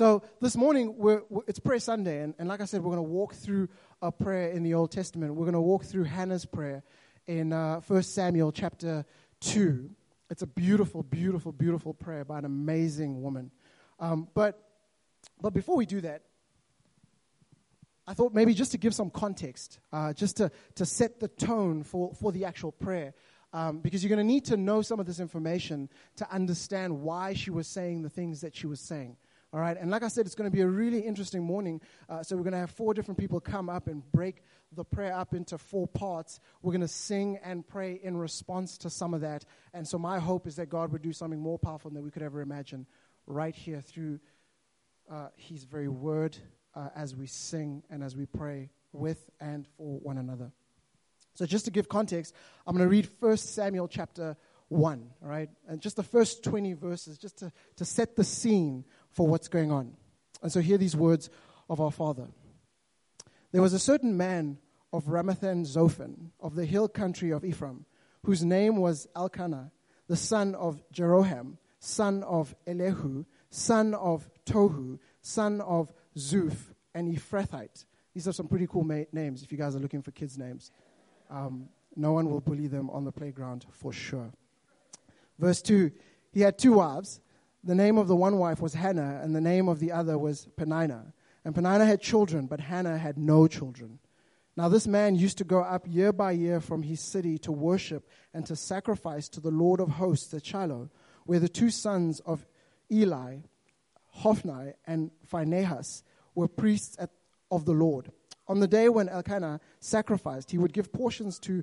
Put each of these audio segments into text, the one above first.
So this morning, we're, we're, it's Prayer Sunday, and, and like I said, we're going to walk through a prayer in the Old Testament. We're going to walk through Hannah's prayer in uh, 1 Samuel chapter 2. It's a beautiful, beautiful, beautiful prayer by an amazing woman. Um, but, but before we do that, I thought maybe just to give some context, uh, just to, to set the tone for, for the actual prayer, um, because you're going to need to know some of this information to understand why she was saying the things that she was saying. All right, and like I said, it's going to be a really interesting morning. Uh, so we're going to have four different people come up and break the prayer up into four parts. We're going to sing and pray in response to some of that. And so my hope is that God would do something more powerful than we could ever imagine right here through uh, His very word uh, as we sing and as we pray with and for one another. So just to give context, I'm going to read 1 Samuel chapter 1, all right? And just the first 20 verses, just to, to set the scene for what's going on. And so hear these words of our Father. There was a certain man of Ramathan Zophim, of the hill country of Ephraim, whose name was Elkanah, the son of Jeroham, son of Elihu, son of Tohu, son of Zuph, an Ephrathite. These are some pretty cool ma- names if you guys are looking for kids' names. Um, no one will bully them on the playground for sure. Verse 2 He had two wives. The name of the one wife was Hannah, and the name of the other was Peninnah. And Peninnah had children, but Hannah had no children. Now, this man used to go up year by year from his city to worship and to sacrifice to the Lord of hosts at Shiloh, where the two sons of Eli, Hophni and Phinehas, were priests at, of the Lord. On the day when Elkanah sacrificed, he would give portions to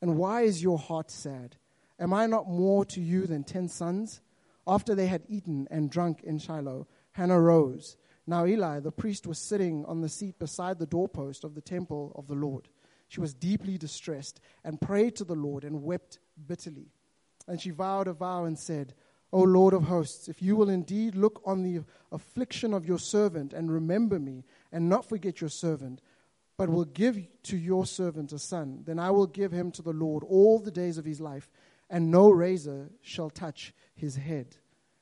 And why is your heart sad? Am I not more to you than ten sons? After they had eaten and drunk in Shiloh, Hannah rose. Now Eli, the priest, was sitting on the seat beside the doorpost of the temple of the Lord. She was deeply distressed and prayed to the Lord and wept bitterly. And she vowed a vow and said, O Lord of hosts, if you will indeed look on the affliction of your servant and remember me, and not forget your servant, but will give to your servant a son, then I will give him to the Lord all the days of his life and no razor shall touch his head.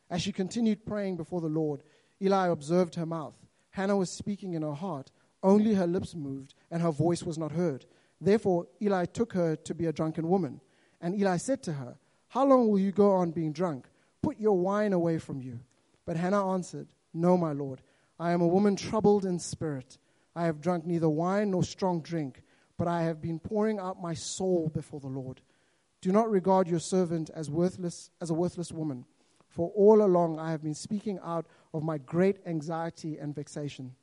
As she continued praying before the Lord, Eli observed her mouth. Hannah was speaking in her heart, only her lips moved, and her voice was not heard. Therefore, Eli took her to be a drunken woman. And Eli said to her, How long will you go on being drunk? Put your wine away from you. But Hannah answered, No, my Lord. I am a woman troubled in spirit. I have drunk neither wine nor strong drink, but I have been pouring out my soul before the Lord. Do not regard your servant as worthless as a worthless woman, for all along I have been speaking out of my great anxiety and vexation.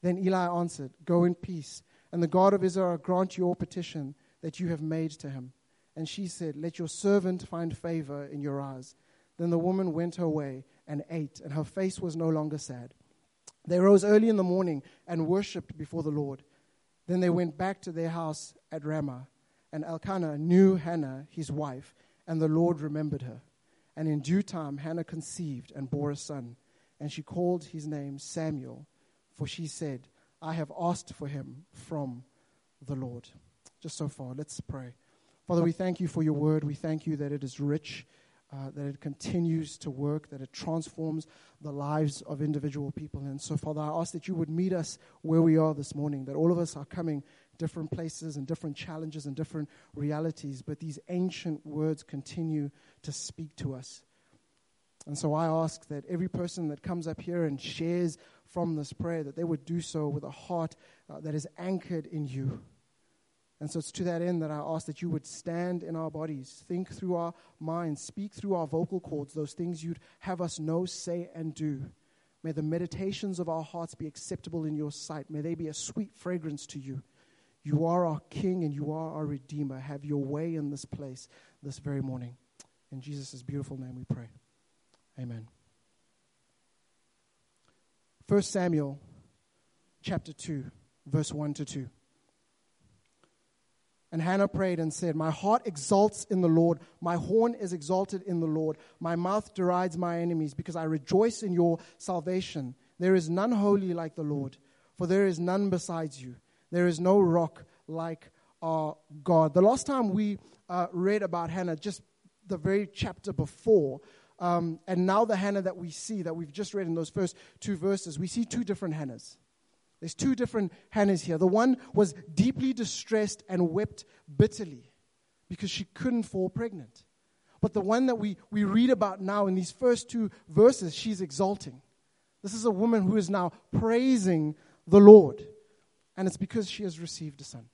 Then Eli answered, Go in peace, and the God of Israel grant your petition that you have made to him. And she said, Let your servant find favor in your eyes. Then the woman went her way and ate, and her face was no longer sad. They rose early in the morning and worshipped before the Lord. Then they went back to their house at Ramah. And Elkanah knew Hannah, his wife, and the Lord remembered her. And in due time, Hannah conceived and bore a son. And she called his name Samuel, for she said, I have asked for him from the Lord. Just so far, let's pray. Father, we thank you for your word. We thank you that it is rich, uh, that it continues to work, that it transforms the lives of individual people. And so, Father, I ask that you would meet us where we are this morning, that all of us are coming different places and different challenges and different realities, but these ancient words continue to speak to us. And so I ask that every person that comes up here and shares from this prayer, that they would do so with a heart uh, that is anchored in you. And so it's to that end that I ask that you would stand in our bodies, think through our minds, speak through our vocal cords, those things you'd have us know, say, and do. May the meditations of our hearts be acceptable in your sight. May they be a sweet fragrance to you. You are our King and you are our Redeemer. Have your way in this place this very morning. In Jesus' beautiful name we pray. Amen. 1 Samuel chapter 2, verse 1 to 2. And Hannah prayed and said, My heart exalts in the Lord. My horn is exalted in the Lord. My mouth derides my enemies because I rejoice in your salvation. There is none holy like the Lord, for there is none besides you. There is no rock like our God. The last time we uh, read about Hannah, just the very chapter before, um, and now the Hannah that we see, that we've just read in those first two verses, we see two different Hannahs. There's two different Hannahs here. The one was deeply distressed and wept bitterly because she couldn't fall pregnant. But the one that we, we read about now in these first two verses, she's exalting. This is a woman who is now praising the Lord. And it's because she has received a son.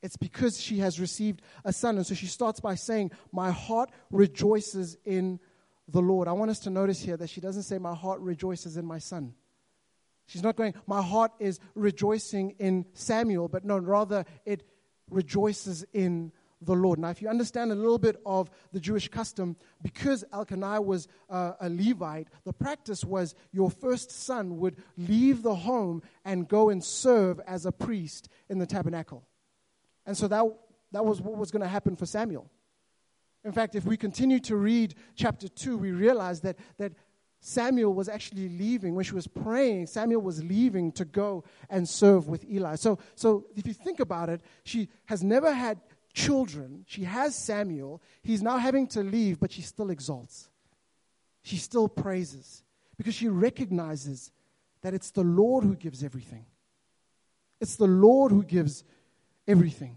It's because she has received a son. And so she starts by saying, My heart rejoices in the Lord. I want us to notice here that she doesn't say, My heart rejoices in my son. She's not going, my heart is rejoicing in Samuel, but no, rather it rejoices in the Lord. Now, if you understand a little bit of the Jewish custom, because Elkanah was uh, a Levite, the practice was your first son would leave the home and go and serve as a priest in the tabernacle. And so that, that was what was going to happen for Samuel. In fact, if we continue to read chapter 2, we realize that, that Samuel was actually leaving, when she was praying, Samuel was leaving to go and serve with Eli. So, so if you think about it, she has never had children. She has Samuel. He's now having to leave, but she still exalts. She still praises because she recognizes that it's the Lord who gives everything. It's the Lord who gives everything.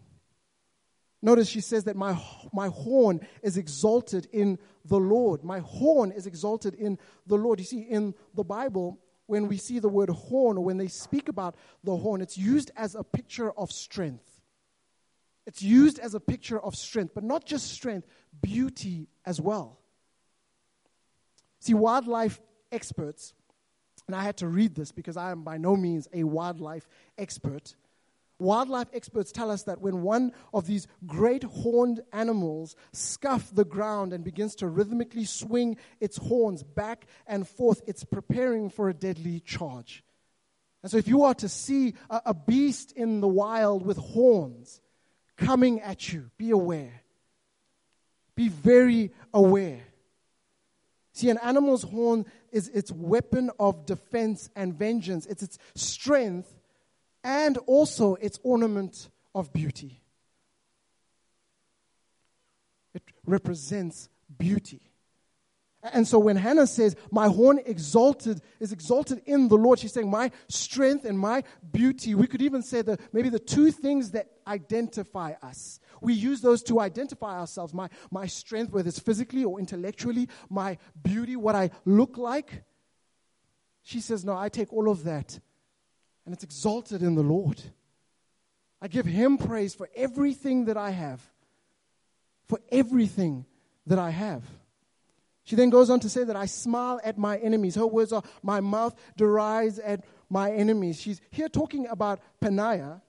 Notice she says that my, my horn is exalted in the Lord. My horn is exalted in the Lord. You see, in the Bible, when we see the word horn or when they speak about the horn, it's used as a picture of strength. It's used as a picture of strength, but not just strength, beauty as well. See, wildlife experts, and I had to read this because I am by no means a wildlife expert. Wildlife experts tell us that when one of these great horned animals scuff the ground and begins to rhythmically swing its horns back and forth, it's preparing for a deadly charge. And so, if you are to see a, a beast in the wild with horns coming at you, be aware. Be very aware. See, an animal's horn is its weapon of defense and vengeance, it's its strength and also its ornament of beauty. It represents beauty. And so when Hannah says, My horn exalted is exalted in the Lord, she's saying, My strength and my beauty. We could even say that maybe the two things that identify us. We use those to identify ourselves. My, my strength, whether it's physically or intellectually, my beauty, what I look like. She says, No, I take all of that and it's exalted in the Lord. I give Him praise for everything that I have. For everything that I have. She then goes on to say that I smile at my enemies. Her words are, My mouth derides at my enemies. She's here talking about Peninnah,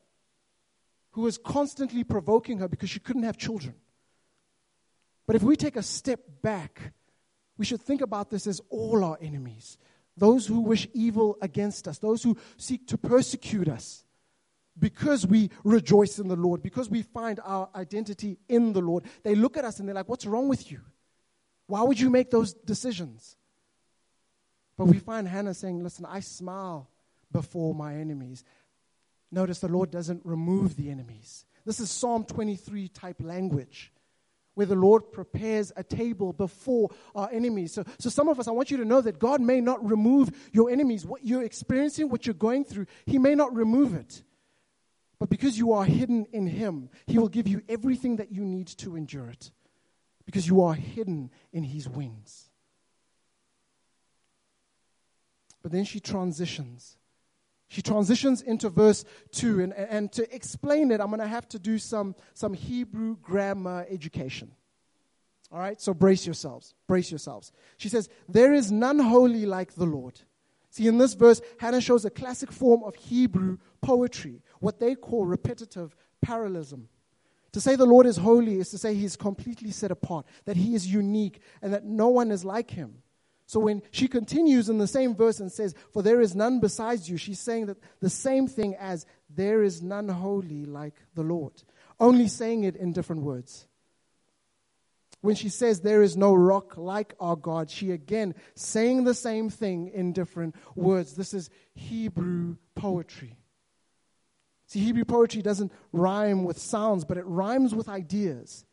who was constantly provoking her because she couldn't have children. But if we take a step back, we should think about this as all our enemies those who wish evil against us, those who seek to persecute us, because we rejoice in the Lord, because we find our identity in the Lord, they look at us and they're like, What's wrong with you? Why would you make those decisions? But we find Hannah saying, Listen, I smile before my enemies. Notice the Lord doesn't remove the enemies. This is Psalm 23 type language where the Lord prepares a table before our enemies. So, so some of us, I want you to know that God may not remove your enemies. What you're experiencing, what you're going through, He may not remove it. But because you are hidden in Him, He will give you everything that you need to endure it. Because you are hidden in His wings. But then she transitions she transitions into verse 2. And, and to explain it, I'm going to have to do some, some Hebrew grammar education. All right, so brace yourselves. Brace yourselves. She says, There is none holy like the Lord. See, in this verse, Hannah shows a classic form of Hebrew poetry, what they call repetitive parallelism. To say the Lord is holy is to say he is completely set apart, that he is unique, and that no one is like him. So when she continues in the same verse and says, For there is none besides you, she's saying that the same thing as there is none holy like the Lord, only saying it in different words. When she says there is no rock like our God, she again saying the same thing in different words. This is Hebrew poetry. See, Hebrew poetry doesn't rhyme with sounds, but it rhymes with ideas.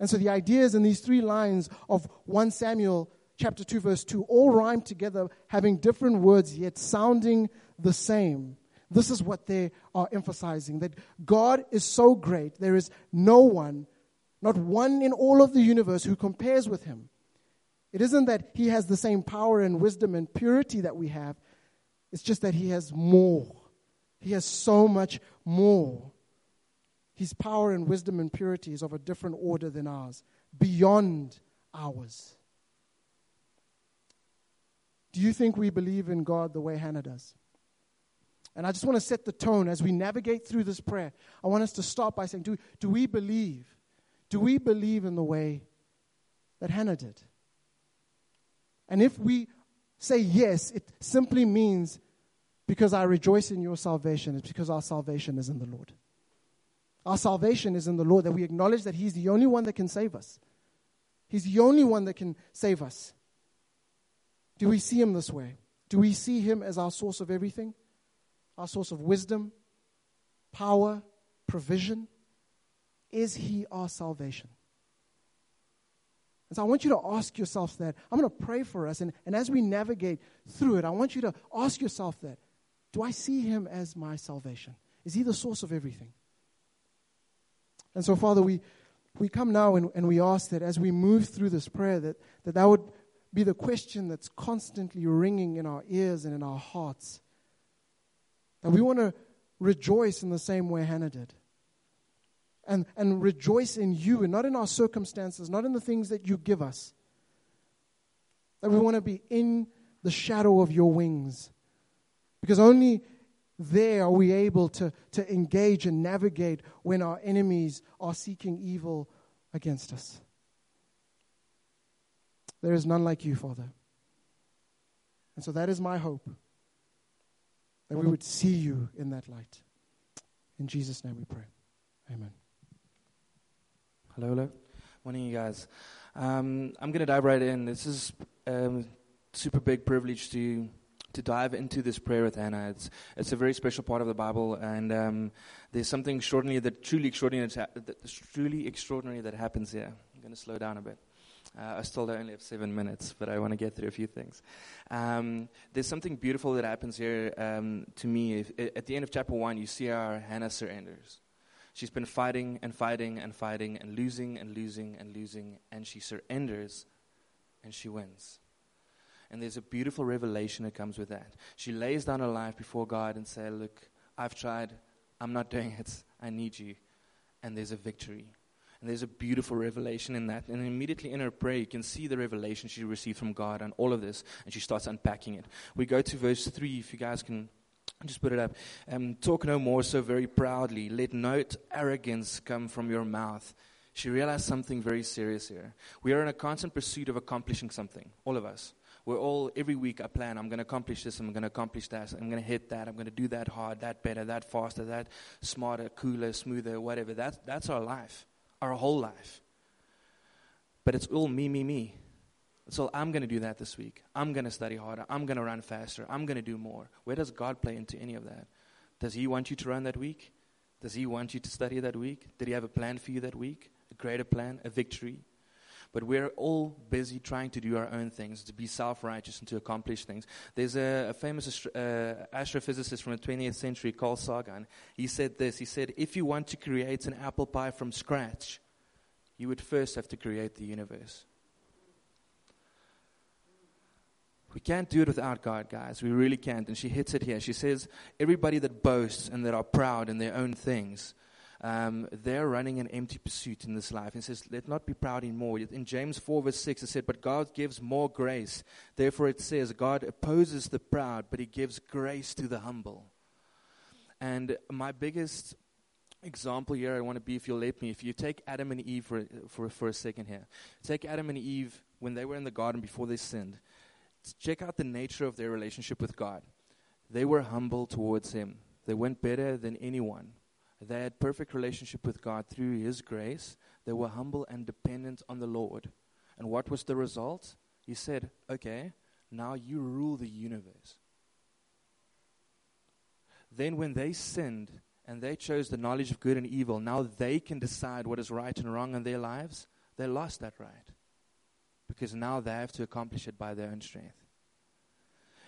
And so the ideas in these three lines of 1 Samuel chapter 2 verse 2 all rhyme together having different words yet sounding the same. This is what they are emphasizing that God is so great there is no one not one in all of the universe who compares with him. It isn't that he has the same power and wisdom and purity that we have, it's just that he has more. He has so much more. His power and wisdom and purity is of a different order than ours, beyond ours. Do you think we believe in God the way Hannah does? And I just want to set the tone as we navigate through this prayer. I want us to start by saying, Do, do we believe do we believe in the way that Hannah did? And if we say yes, it simply means because I rejoice in your salvation, it's because our salvation is in the Lord. Our salvation is in the Lord, that we acknowledge that He's the only one that can save us. He's the only one that can save us. Do we see Him this way? Do we see Him as our source of everything? Our source of wisdom, power, provision? Is he our salvation? And so I want you to ask yourself that. I'm going to pray for us. And, and as we navigate through it, I want you to ask yourself that. Do I see him as my salvation? Is he the source of everything? And so, Father, we, we come now and, and we ask that as we move through this prayer, that, that that would be the question that's constantly ringing in our ears and in our hearts. That we want to rejoice in the same way Hannah did and, and rejoice in you and not in our circumstances, not in the things that you give us. That we want to be in the shadow of your wings. Because only there are we able to, to engage and navigate when our enemies are seeking evil against us. There is none like you, Father. And so that is my hope that we would see you in that light. In Jesus' name we pray. Amen. Hello, hello. Morning, you guys. Um, I'm going to dive right in. This is a um, super big privilege to to dive into this prayer with Hannah. It's it's a very special part of the Bible, and um, there's something extraordinary that truly extraordinary that truly extraordinary that happens here. I'm going to slow down a bit. Uh, I still only have seven minutes, but I want to get through a few things. Um, there's something beautiful that happens here um, to me. If, at the end of chapter one, you see how Hannah surrenders. She's been fighting and fighting and fighting and losing and losing and losing, and she surrenders and she wins. And there's a beautiful revelation that comes with that. She lays down her life before God and says, Look, I've tried, I'm not doing it, I need you. And there's a victory. And there's a beautiful revelation in that. And immediately in her prayer, you can see the revelation she received from God and all of this, and she starts unpacking it. We go to verse 3, if you guys can just put it up. Um, talk no more so very proudly. Let no arrogance come from your mouth. She realized something very serious here. We are in a constant pursuit of accomplishing something, all of us. We're all, every week, I plan, I'm going to accomplish this, I'm going to accomplish that, I'm going to hit that, I'm going to do that hard, that better, that faster, that smarter, cooler, smoother, whatever. That, that's our life, our whole life. But it's all me, me, me. So I'm going to do that this week. I'm going to study harder. I'm going to run faster. I'm going to do more. Where does God play into any of that? Does He want you to run that week? Does He want you to study that week? Did He have a plan for you that week? A greater plan, a victory? But we're all busy trying to do our own things, to be self righteous and to accomplish things. There's a, a famous astro- uh, astrophysicist from the 20th century, Carl Sagan. He said this He said, If you want to create an apple pie from scratch, you would first have to create the universe. We can't do it without God, guys. We really can't. And she hits it here. She says, Everybody that boasts and that are proud in their own things, um, they're running an empty pursuit in this life. And says, Let not be proud anymore. In James 4, verse 6, it said, But God gives more grace. Therefore, it says, God opposes the proud, but he gives grace to the humble. And my biggest example here I want to be, if you'll let me, if you take Adam and Eve for, for, for a second here. Take Adam and Eve when they were in the garden before they sinned check out the nature of their relationship with God. They were humble towards Him. They went better than anyone. They had perfect relationship with God through His grace. They were humble and dependent on the Lord. And what was the result? He said, Okay, now you rule the universe. Then, when they sinned and they chose the knowledge of good and evil, now they can decide what is right and wrong in their lives. They lost that right because now they have to accomplish it by their own strength.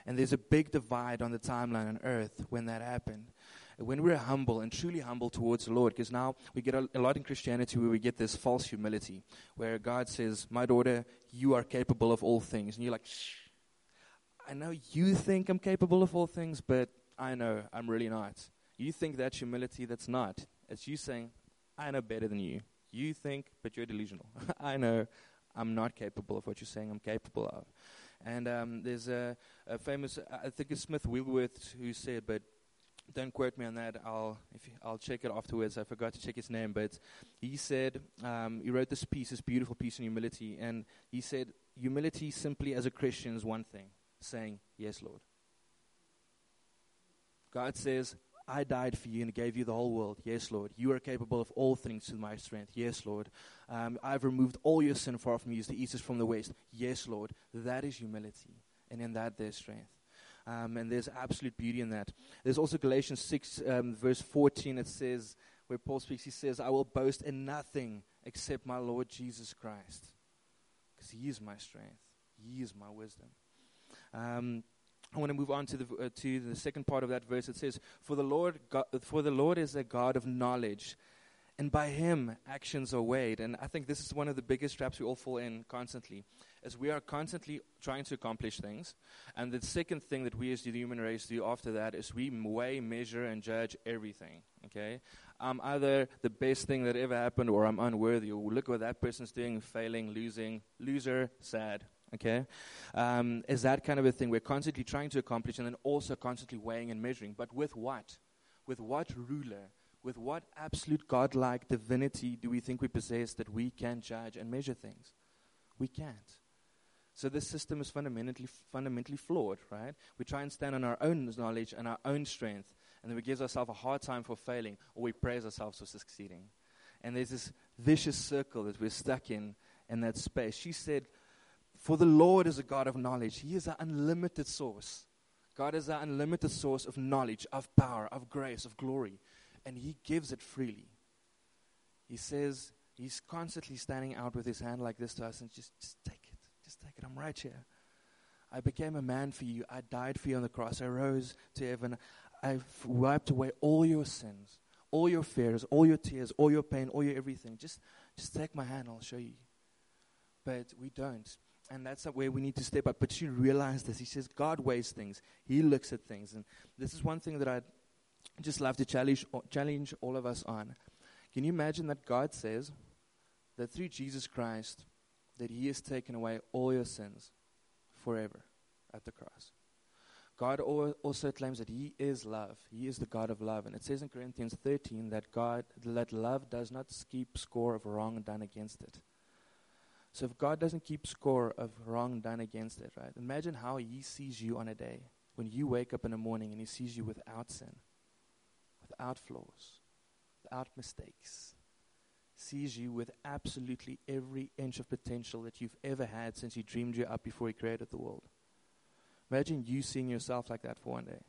And there's a big divide on the timeline on earth when that happened. When we're humble and truly humble towards the Lord, because now we get a, a, lot in Christianity where we get this false humility, where God says, My daughter, you are capable of all things. And you're like, Shh, I know you think I'm capable of all things, but I know I'm really not. You think that's humility, that's not. It's you saying, I know better than you. You think, but you're delusional. I know I'm not capable of what you're saying I'm capable of. And um, there's a, a, famous, I think it's Smith Wigglesworth who said, but don't quote me on that. I'll you, I'll check it afterwards. I forgot to check his name, but he said um, he wrote this piece, this beautiful piece on humility, and he said humility simply as a Christian is one thing, saying yes, Lord. God says, I died for you and gave you the whole world. Yes, Lord. You are capable of all things through my strength. Yes, Lord. Um, I've removed all your sin far from you the east is from the west. Yes, Lord. That is humility. And in that, there's strength. Um, and there's absolute beauty in that. There's also Galatians 6, um, verse 14. It says, where Paul speaks, he says, I will boast in nothing except my Lord Jesus Christ. Because he is my strength, he is my wisdom. Um, I want to move on to the, uh, to the second part of that verse. It says, for the, Lord God, for the Lord is a God of knowledge, and by him actions are weighed. And I think this is one of the biggest traps we all fall in constantly, as we are constantly trying to accomplish things. And the second thing that we as the human race do after that is we weigh, measure, and judge everything. Okay? I'm either the best thing that ever happened or I'm unworthy. Or look what that person's doing, failing, losing, loser, sad okay? Um, is that kind of a thing. We're constantly trying to accomplish and then also constantly weighing and measuring. But with what? With what ruler? With what absolute godlike divinity do we think we possess that we can judge and measure things? We can't. So this system is fundamentally fundamentally flawed, right? We try and stand on our own knowledge and our own strength, and then we give ourselves a hard time for failing, or we praise ourselves for succeeding. And there's this vicious circle that we're stuck in in that space. She said, for the Lord is a God of knowledge. He is an unlimited source. God is an unlimited source of knowledge, of power, of grace, of glory. And He gives it freely. He says, He's constantly standing out with His hand like this to us and just, just take. Just take it. I'm right here. I became a man for you. I died for you on the cross. I rose to heaven. I've wiped away all your sins, all your fears, all your tears, all your pain, all your everything. Just, just take my hand. I'll show you. But we don't. And that's where we need to step up. But she realized this. He says, God weighs things, He looks at things. And this is one thing that I'd just love to challenge, challenge all of us on. Can you imagine that God says that through Jesus Christ, that He has taken away all your sins forever at the cross? God also claims that He is love. He is the God of love. And it says in Corinthians 13 that God, that love does not keep score of wrong done against it. So if God doesn't keep score of wrong done against it, right? Imagine how He sees you on a day when you wake up in the morning and He sees you without sin, without flaws, without mistakes. Sees you with absolutely every inch of potential that you've ever had since He dreamed you up before He created the world. Imagine you seeing yourself like that for one day.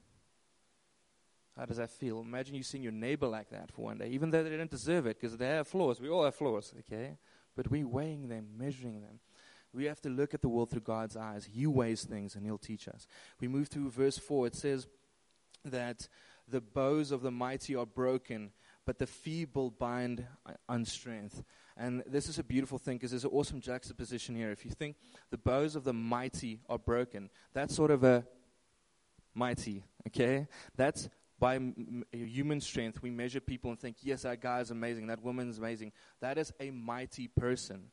How does that feel? Imagine you seeing your neighbor like that for one day, even though they don't deserve it because they have flaws. We all have flaws, okay? but we're weighing them, measuring them. We have to look at the world through God's eyes. He weighs things and He'll teach us. We move to verse 4. It says that the bows of the mighty are broken, but the feeble bind on strength. And this is a beautiful thing because there's an awesome juxtaposition here. If you think the bows of the mighty are broken, that's sort of a mighty, okay? That's by m- human strength, we measure people and think, yes, that guy is amazing, that woman is amazing. That is a mighty person.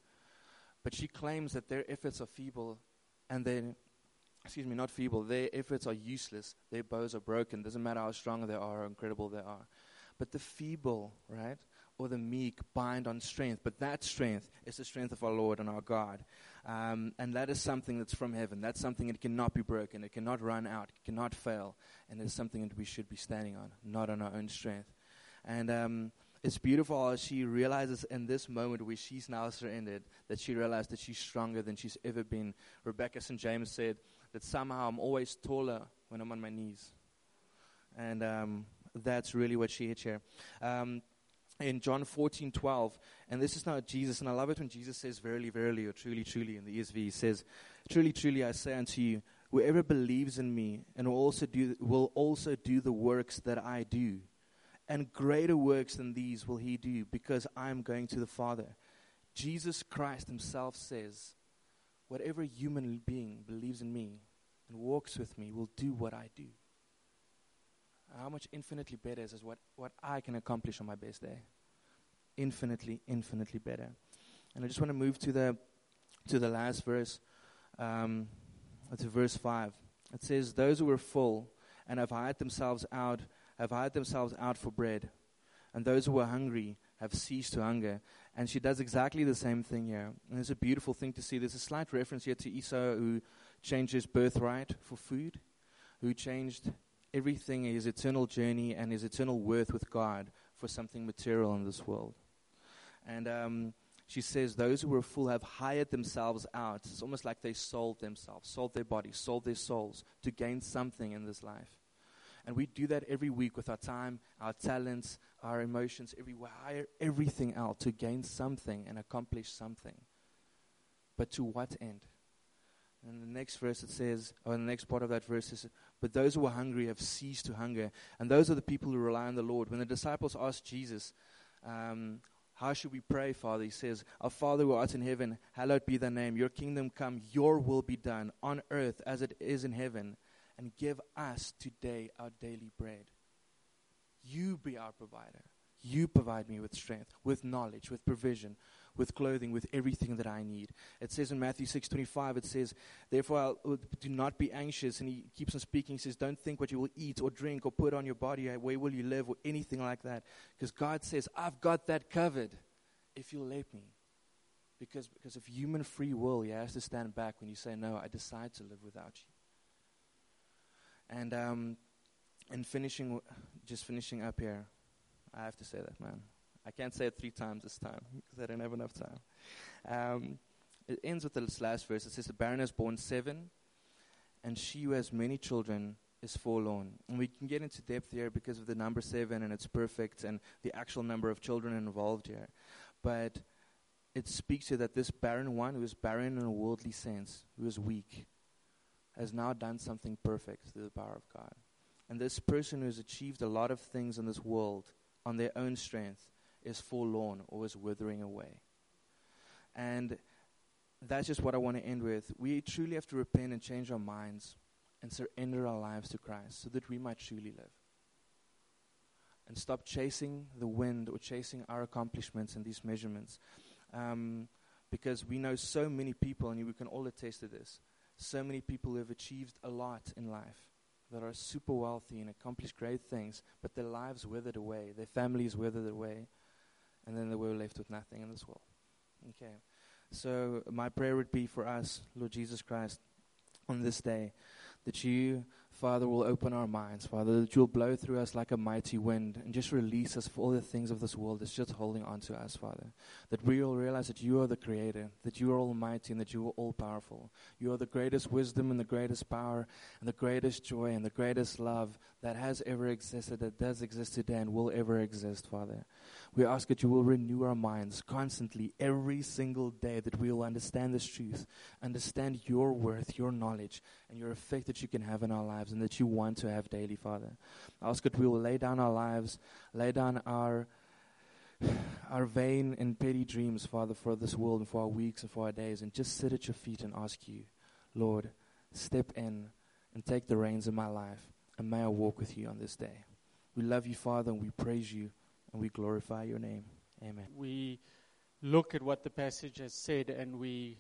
But she claims that their efforts are feeble and their, excuse me, not feeble, their efforts are useless. Their bows are broken. Doesn't matter how strong they are how incredible they are. But the feeble, right? or the meek bind on strength, but that strength is the strength of our Lord and our God. Um, and that is something that's from heaven. That's something that cannot be broken. It cannot run out. It cannot fail. And it's something that we should be standing on, not on our own strength. And um, it's beautiful as she realizes in this moment where she's now surrendered that she realized that she's stronger than she's ever been. Rebecca St. James said that somehow I'm always taller when I'm on my knees. And um, that's really what she hit here. Um, in John 14, 12, and this is now Jesus, and I love it when Jesus says, Verily, verily, or truly, truly, in the ESV, he says, Truly, truly, I say unto you, whoever believes in me and will also do, will also do the works that I do. And greater works than these will he do, because I am going to the Father. Jesus Christ himself says, Whatever human being believes in me and walks with me will do what I do how much infinitely better is what, what I can accomplish on my best day. Infinitely, infinitely better. And I just want to move to the to the last verse, um, to verse five. It says, "Those who were full and have hired themselves out have hired themselves out for bread, and those who were hungry have ceased to hunger." And she does exactly the same thing here. And it's a beautiful thing to see. There's a slight reference here to Esau who changed his birthright for food, who changed everything, his eternal journey and his eternal worth with God for something material in this world. And um, she says, Those who were full have hired themselves out. It's almost like they sold themselves, sold their bodies, sold their souls to gain something in this life. And we do that every week with our time, our talents, our emotions. Every, we hire everything out to gain something and accomplish something. But to what end? And the next verse it says, or the next part of that verse is, but those who are hungry have ceased to hunger. And those are the people who rely on the Lord. When the disciples asked Jesus, um, how should we pray, Father? He says, Our Father who art in heaven, hallowed be thy name. Your kingdom come, your will be done on earth as it is in heaven. And give us today our daily bread. You be our provider. You provide me with strength, with knowledge, with provision, with clothing, with everything that I need. It says in Matthew 6:25, it says, "Therefore I'll, do not be anxious." And he keeps on speaking. He says, "Don't think what you will eat or drink or put on your body, where will you live, or anything like that." Because God says, "I've got that covered, if you'll let me." Because because of human free will, He has to stand back when you say, "No, I decide to live without you." And um, and finishing, just finishing up here. I have to say that, man. I can't say it three times this time because I don't have enough time. Um, it ends with this last verse. It says, The barren has borne seven, and she who has many children is forlorn. And we can get into depth here because of the number seven, and it's perfect, and the actual number of children involved here. But it speaks to that this barren one, who is barren in a worldly sense, who is weak, has now done something perfect through the power of God. And this person who has achieved a lot of things in this world on their own strength is forlorn or is withering away. And that's just what I want to end with. We truly have to repent and change our minds and surrender our lives to Christ so that we might truly live. And stop chasing the wind or chasing our accomplishments and these measurements. Um, because we know so many people, and we can all attest to this, so many people who have achieved a lot in life that are super wealthy and accomplished great things, but their lives withered away, their families withered away, and then they were left with nothing in this world. Okay. So my prayer would be for us, Lord Jesus Christ, on this day, that you Father, will open our minds, Father, that you'll blow through us like a mighty wind and just release us for all the things of this world that's just holding on to us, Father. That we will realize that you are the Creator, that you are almighty, and that you are all powerful. You are the greatest wisdom and the greatest power and the greatest joy and the greatest love that has ever existed, that does exist today, and will ever exist, Father. We ask that you will renew our minds constantly, every single day, that we will understand this truth, understand your worth, your knowledge, and your effect that you can have in our lives and that you want to have daily, Father. I ask that we will lay down our lives, lay down our our vain and petty dreams, Father, for this world and for our weeks and for our days, and just sit at your feet and ask you, Lord, step in and take the reins of my life, and may I walk with you on this day. We love you, Father, and we praise you and we glorify your name. Amen. We look at what the passage has said and we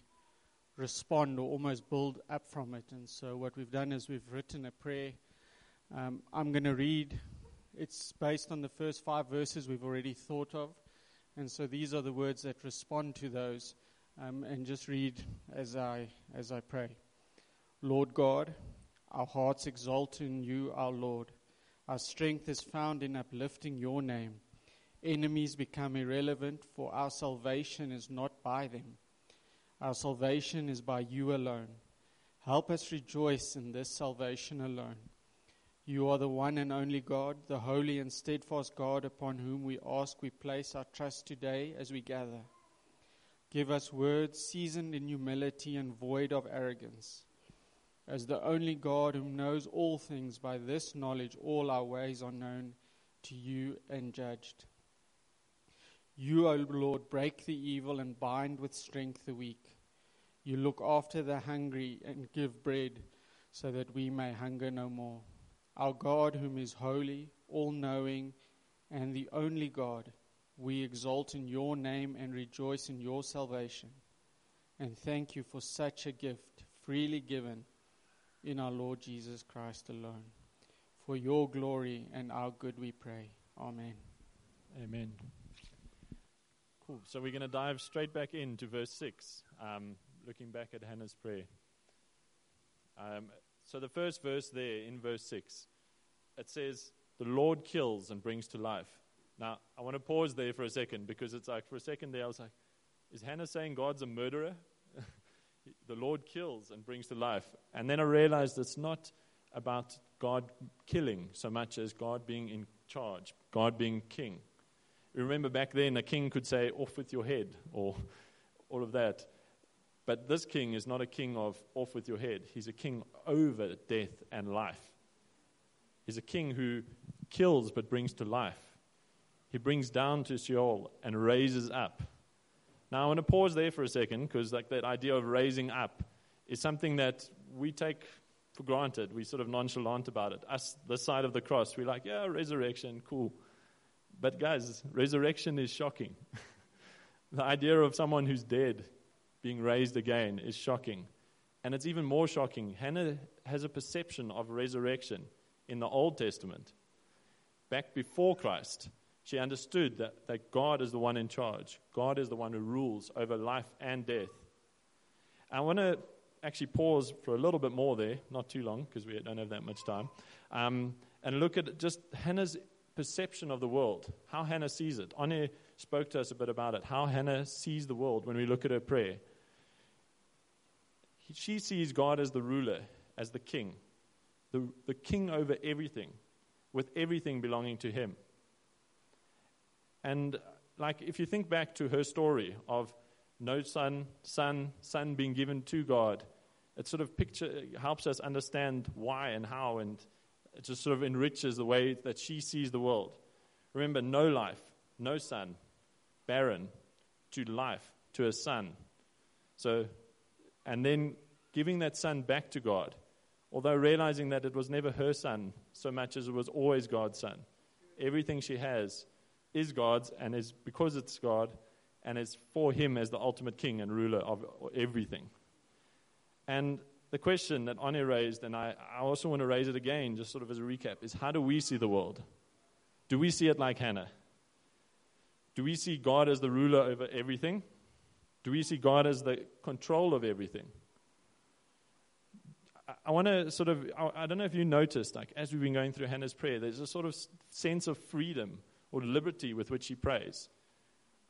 respond or almost build up from it. And so, what we've done is we've written a prayer. Um, I'm going to read, it's based on the first five verses we've already thought of. And so these are the words that respond to those. Um, and just read as I, as I pray. Lord God, our hearts exalt in you, our Lord. Our strength is found in uplifting your name. Enemies become irrelevant, for our salvation is not by them. Our salvation is by you alone. Help us rejoice in this salvation alone. You are the one and only God, the holy and steadfast God upon whom we ask we place our trust today as we gather. Give us words seasoned in humility and void of arrogance. As the only God who knows all things, by this knowledge all our ways are known to you and judged. You, O Lord, break the evil and bind with strength the weak. You look after the hungry and give bread so that we may hunger no more. Our God, whom is holy, all knowing, and the only God, we exalt in your name and rejoice in your salvation. And thank you for such a gift, freely given in our Lord Jesus Christ alone. For your glory and our good we pray. Amen. Amen. Cool. So we're going to dive straight back into verse 6, um, looking back at Hannah's prayer. Um, so the first verse there in verse 6, it says, The Lord kills and brings to life. Now, I want to pause there for a second because it's like, for a second there, I was like, Is Hannah saying God's a murderer? the Lord kills and brings to life. And then I realized it's not about God killing so much as God being in charge, God being king. Remember back then, a king could say, off with your head, or all of that. But this king is not a king of off with your head. He's a king over death and life. He's a king who kills but brings to life. He brings down to Sheol and raises up. Now, I want to pause there for a second because, like, that idea of raising up is something that we take for granted. We sort of nonchalant about it. Us, this side of the cross, we're like, yeah, resurrection, cool. But, guys, resurrection is shocking. the idea of someone who's dead being raised again is shocking. And it's even more shocking. Hannah has a perception of resurrection in the Old Testament. Back before Christ, she understood that, that God is the one in charge, God is the one who rules over life and death. I want to actually pause for a little bit more there, not too long because we don't have that much time, um, and look at just Hannah's perception of the world, how Hannah sees it. Anya spoke to us a bit about it, how Hannah sees the world when we look at her prayer. She sees God as the ruler, as the king, the, the king over everything, with everything belonging to him. And like if you think back to her story of no son, son, son being given to God, it sort of picture helps us understand why and how and it just sort of enriches the way that she sees the world. Remember, no life, no son, barren, to life, to a son. So, and then giving that son back to God, although realizing that it was never her son so much as it was always God's son. Everything she has is God's, and is because it's God, and is for Him as the ultimate King and ruler of everything. And the question that Anya raised, and I, I also want to raise it again, just sort of as a recap, is how do we see the world? Do we see it like Hannah? Do we see God as the ruler over everything? Do we see God as the control of everything? I, I want to sort of, I, I don't know if you noticed, like as we've been going through Hannah's prayer, there's a sort of sense of freedom or liberty with which she prays.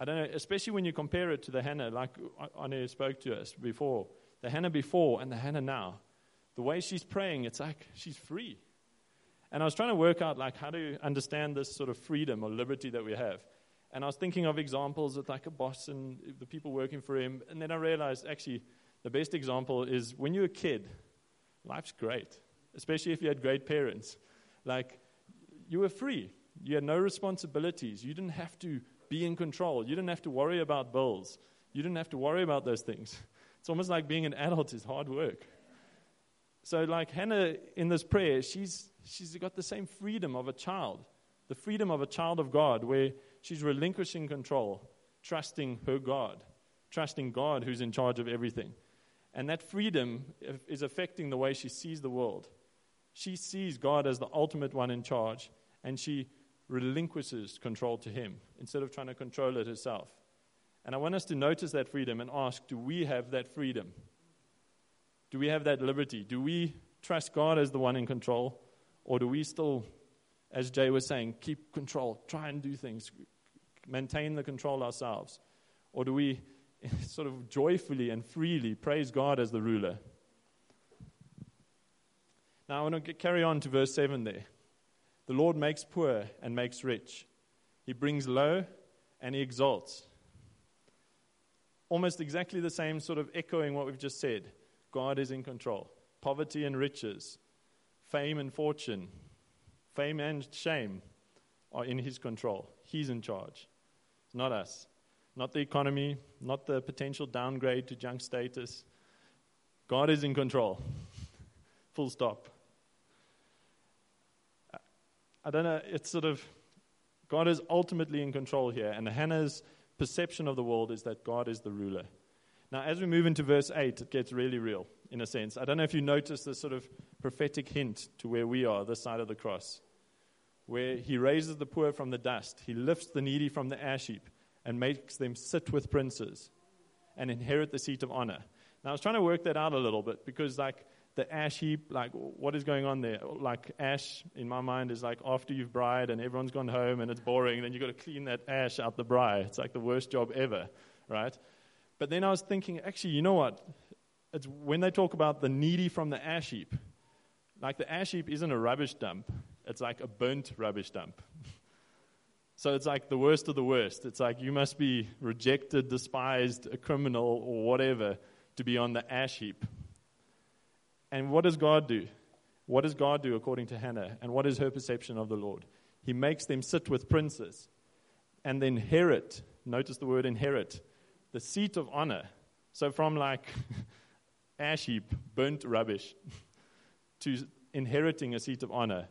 I don't know, especially when you compare it to the Hannah, like Anya spoke to us before the Hannah before and the Hannah now, the way she's praying, it's like she's free. And I was trying to work out like how to understand this sort of freedom or liberty that we have. And I was thinking of examples with like a boss and the people working for him. And then I realized actually the best example is when you're a kid, life's great, especially if you had great parents. Like you were free. You had no responsibilities. You didn't have to be in control. You didn't have to worry about bills. You didn't have to worry about those things. It's almost like being an adult is hard work. So, like Hannah in this prayer, she's, she's got the same freedom of a child, the freedom of a child of God, where she's relinquishing control, trusting her God, trusting God who's in charge of everything. And that freedom is affecting the way she sees the world. She sees God as the ultimate one in charge, and she relinquishes control to Him instead of trying to control it herself. And I want us to notice that freedom and ask do we have that freedom? Do we have that liberty? Do we trust God as the one in control? Or do we still, as Jay was saying, keep control, try and do things, maintain the control ourselves? Or do we sort of joyfully and freely praise God as the ruler? Now, I want to carry on to verse 7 there. The Lord makes poor and makes rich, He brings low and He exalts. Almost exactly the same sort of echoing what we've just said. God is in control. Poverty and riches, fame and fortune, fame and shame are in His control. He's in charge, it's not us. Not the economy, not the potential downgrade to junk status. God is in control. Full stop. I don't know, it's sort of, God is ultimately in control here, and Hannah's perception of the world is that God is the ruler. Now, as we move into verse 8, it gets really real, in a sense. I don't know if you notice this sort of prophetic hint to where we are, this side of the cross, where he raises the poor from the dust, he lifts the needy from the ash heap, and makes them sit with princes and inherit the seat of honor. Now, I was trying to work that out a little bit because, like, the ash heap, like what is going on there? Like ash in my mind is like after you've braaied and everyone's gone home and it's boring, then you've got to clean that ash out the braai. It's like the worst job ever, right? But then I was thinking, actually, you know what? It's when they talk about the needy from the ash heap, like the ash heap isn't a rubbish dump, it's like a burnt rubbish dump. so it's like the worst of the worst. It's like you must be rejected, despised, a criminal, or whatever to be on the ash heap. And what does God do? What does God do according to Hannah? And what is her perception of the Lord? He makes them sit with princes and then inherit. Notice the word inherit the seat of honor. So from like ash heap, burnt rubbish, to inheriting a seat of honor.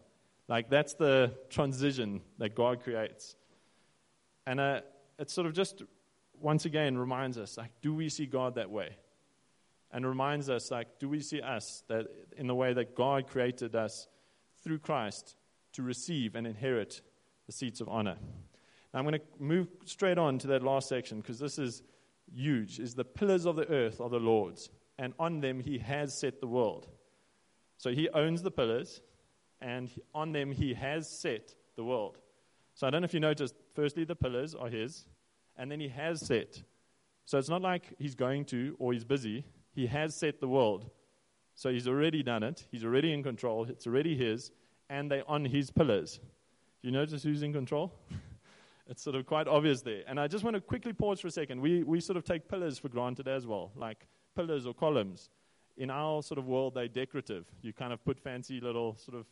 Like that's the transition that God creates. And uh, it sort of just once again reminds us like, do we see God that way? And reminds us like, do we see us that in the way that God created us through Christ to receive and inherit the seats of honor? Now I'm going to move straight on to that last section because this is huge. Is the pillars of the earth are the Lord's, and on them he has set the world. So he owns the pillars, and on them he has set the world. So I don't know if you noticed, firstly, the pillars are his, and then he has set. So it's not like he's going to or he's busy. He has set the world. So he's already done it. He's already in control. It's already his. And they're on his pillars. Do you notice who's in control? it's sort of quite obvious there. And I just want to quickly pause for a second. We, we sort of take pillars for granted as well, like pillars or columns. In our sort of world, they're decorative. You kind of put fancy little sort of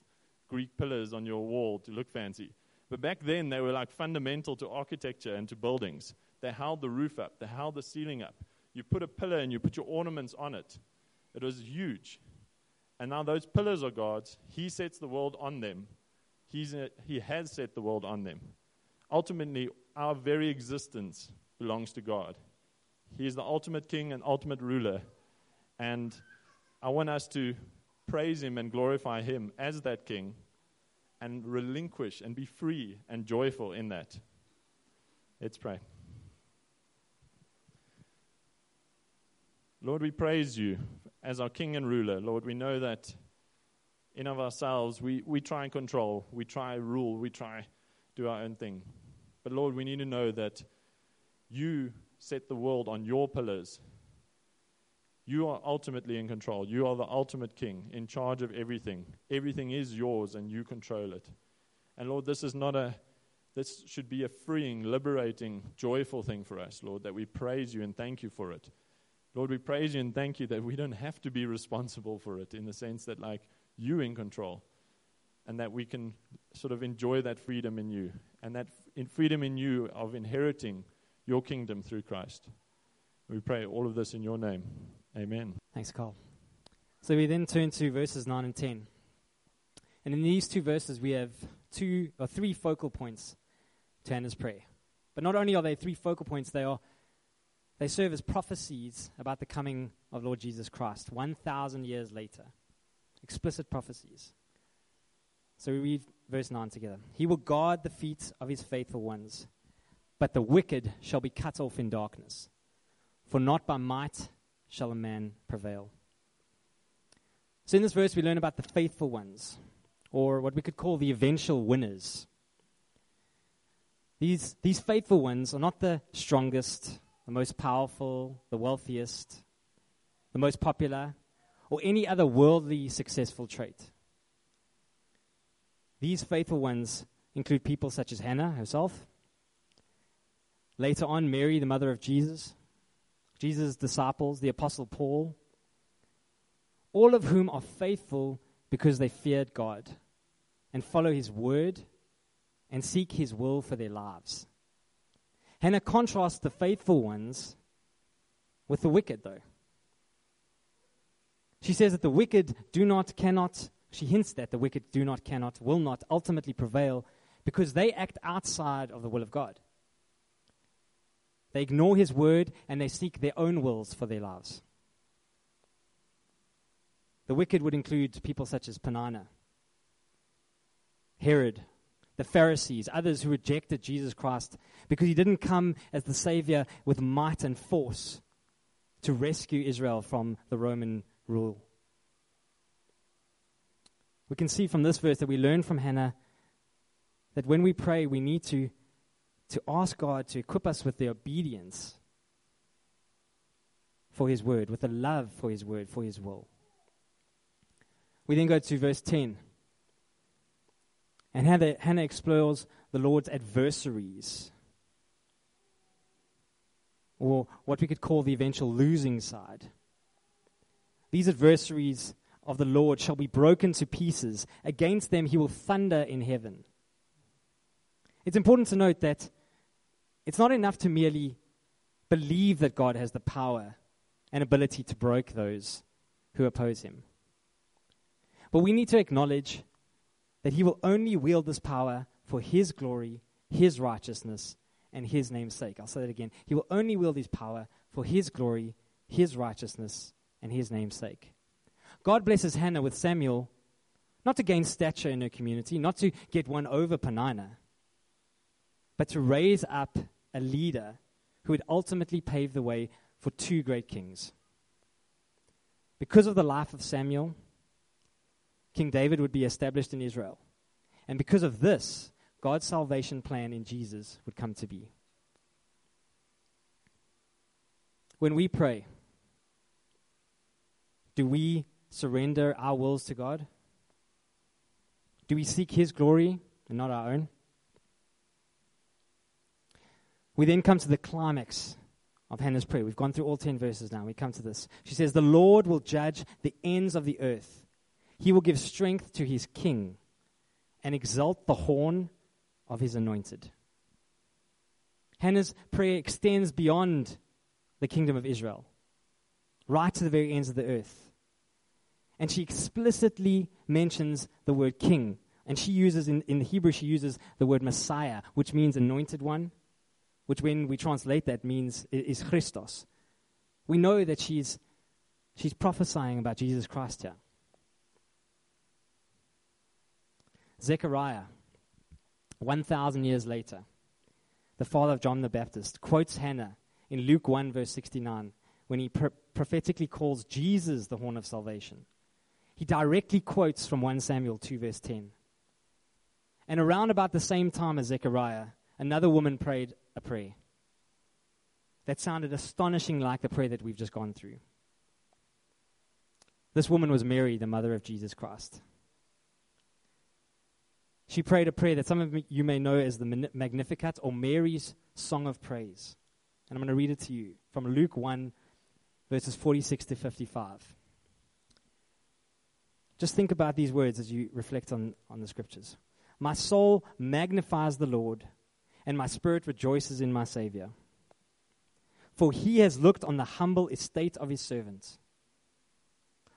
Greek pillars on your wall to look fancy. But back then, they were like fundamental to architecture and to buildings. They held the roof up, they held the ceiling up. You put a pillar and you put your ornaments on it. It was huge. And now those pillars are God's. He sets the world on them. He's a, he has set the world on them. Ultimately, our very existence belongs to God. He is the ultimate king and ultimate ruler. And I want us to praise him and glorify him as that king and relinquish and be free and joyful in that. Let's pray. Lord, we praise you as our King and ruler. Lord, we know that in of ourselves we, we try and control, we try rule, we try do our own thing. But Lord, we need to know that you set the world on your pillars. You are ultimately in control. You are the ultimate king, in charge of everything. Everything is yours and you control it. And Lord, this is not a this should be a freeing, liberating, joyful thing for us, Lord, that we praise you and thank you for it. Lord, we praise you and thank you that we don't have to be responsible for it in the sense that, like, you in control and that we can sort of enjoy that freedom in you and that in freedom in you of inheriting your kingdom through Christ. We pray all of this in your name. Amen. Thanks, Carl. So we then turn to verses 9 and 10. And in these two verses, we have two or three focal points to Hannah's prayer. But not only are they three focal points, they are they serve as prophecies about the coming of Lord Jesus Christ 1,000 years later. Explicit prophecies. So we read verse 9 together. He will guard the feet of his faithful ones, but the wicked shall be cut off in darkness. For not by might shall a man prevail. So in this verse, we learn about the faithful ones, or what we could call the eventual winners. These, these faithful ones are not the strongest, the most powerful, the wealthiest, the most popular, or any other worldly successful trait. These faithful ones include people such as Hannah herself. Later on, Mary, the mother of Jesus, Jesus' disciples, the Apostle Paul, all of whom are faithful because they feared God and follow His word and seek His will for their lives. Hannah contrasts the faithful ones with the wicked, though. She says that the wicked do not, cannot, she hints that the wicked do not, cannot, will not ultimately prevail because they act outside of the will of God. They ignore His word and they seek their own wills for their lives. The wicked would include people such as Peninnah, Herod, the Pharisees, others who rejected Jesus Christ because he didn't come as the Savior with might and force to rescue Israel from the Roman rule. We can see from this verse that we learn from Hannah that when we pray, we need to, to ask God to equip us with the obedience for His word, with the love for His word, for His will. We then go to verse 10. And Hannah, Hannah explores the Lord's adversaries, or what we could call the eventual losing side. These adversaries of the Lord shall be broken to pieces. Against them he will thunder in heaven. It's important to note that it's not enough to merely believe that God has the power and ability to break those who oppose him. But we need to acknowledge that he will only wield this power for his glory, his righteousness, and his name's sake. I'll say that again. He will only wield his power for his glory, his righteousness, and his name's sake. God blesses Hannah with Samuel not to gain stature in her community, not to get one over Peninnah, but to raise up a leader who would ultimately pave the way for two great kings. Because of the life of Samuel, King David would be established in Israel. And because of this, God's salvation plan in Jesus would come to be. When we pray, do we surrender our wills to God? Do we seek His glory and not our own? We then come to the climax of Hannah's prayer. We've gone through all 10 verses now. We come to this. She says, The Lord will judge the ends of the earth. He will give strength to his king and exalt the horn of his anointed. Hannah's prayer extends beyond the kingdom of Israel, right to the very ends of the earth. And she explicitly mentions the word king. And she uses, in, in the Hebrew, she uses the word Messiah, which means anointed one, which when we translate that means is Christos. We know that she's, she's prophesying about Jesus Christ here. Zechariah, 1,000 years later, the father of John the Baptist, quotes Hannah in Luke 1, verse 69, when he pro- prophetically calls Jesus the horn of salvation. He directly quotes from 1 Samuel 2, verse 10. And around about the same time as Zechariah, another woman prayed a prayer that sounded astonishing like the prayer that we've just gone through. This woman was Mary, the mother of Jesus Christ. She prayed a prayer that some of you may know as the Magnificat or Mary's Song of Praise. And I'm going to read it to you from Luke 1, verses 46 to 55. Just think about these words as you reflect on, on the scriptures. My soul magnifies the Lord, and my spirit rejoices in my Savior. For he has looked on the humble estate of his servant.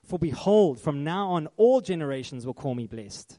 For behold, from now on all generations will call me blessed.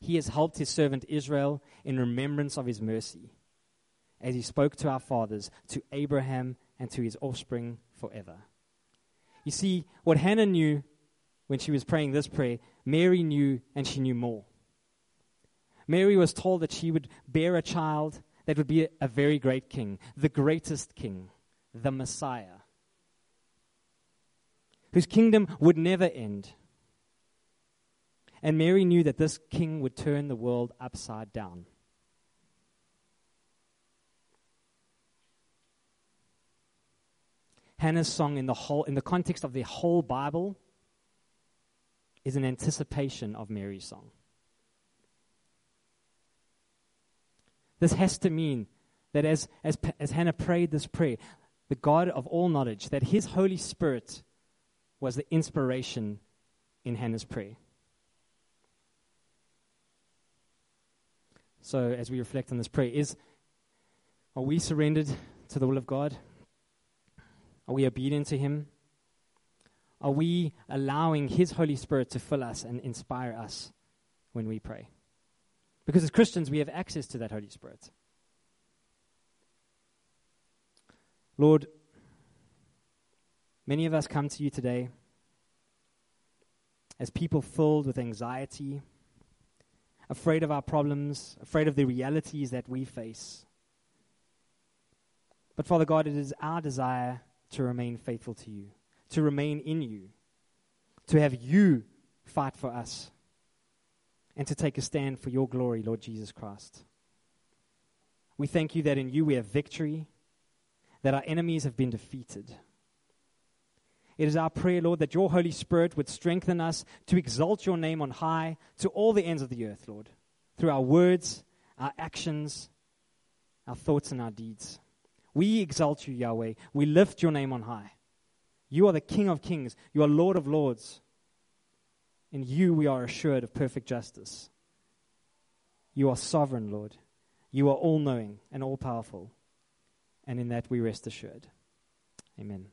He has helped his servant Israel in remembrance of his mercy, as he spoke to our fathers, to Abraham, and to his offspring forever. You see, what Hannah knew when she was praying this prayer, Mary knew and she knew more. Mary was told that she would bear a child that would be a, very great king, the greatest king, the Messiah, whose kingdom would never end. And Mary knew that this king would turn the world upside down. Hannah's song in the whole in the context of the whole Bible is an anticipation of Mary's song. This has to mean that as, as, as Hannah prayed this prayer, the God of all knowledge, that his Holy Spirit was the inspiration in Hannah's prayer. So, as we reflect on this prayer, is are we surrendered to the will of God? Are we obedient to Him? Are we allowing His Holy Spirit to fill us and inspire us when we pray? Because as Christians, we have access to that Holy Spirit. Lord, many of us come to you today as people filled with anxiety, afraid of our problems, afraid of the realities that we face. But Father God, it is our desire to remain faithful to you, to remain in you, to have you fight for us, and to take a stand for your glory, Lord Jesus Christ. We thank you that in you we have victory, that our enemies have been defeated. It is our prayer, Lord, that your Holy Spirit would strengthen us to exalt your name on high to all the ends of the earth, Lord, through our words, our actions, our thoughts, and our deeds. We exalt you, Yahweh. We lift your name on high. You are the King of kings. You are Lord of lords. In you we are assured of perfect justice. You are sovereign, Lord. You are all knowing and all powerful. And in that we rest assured. Amen.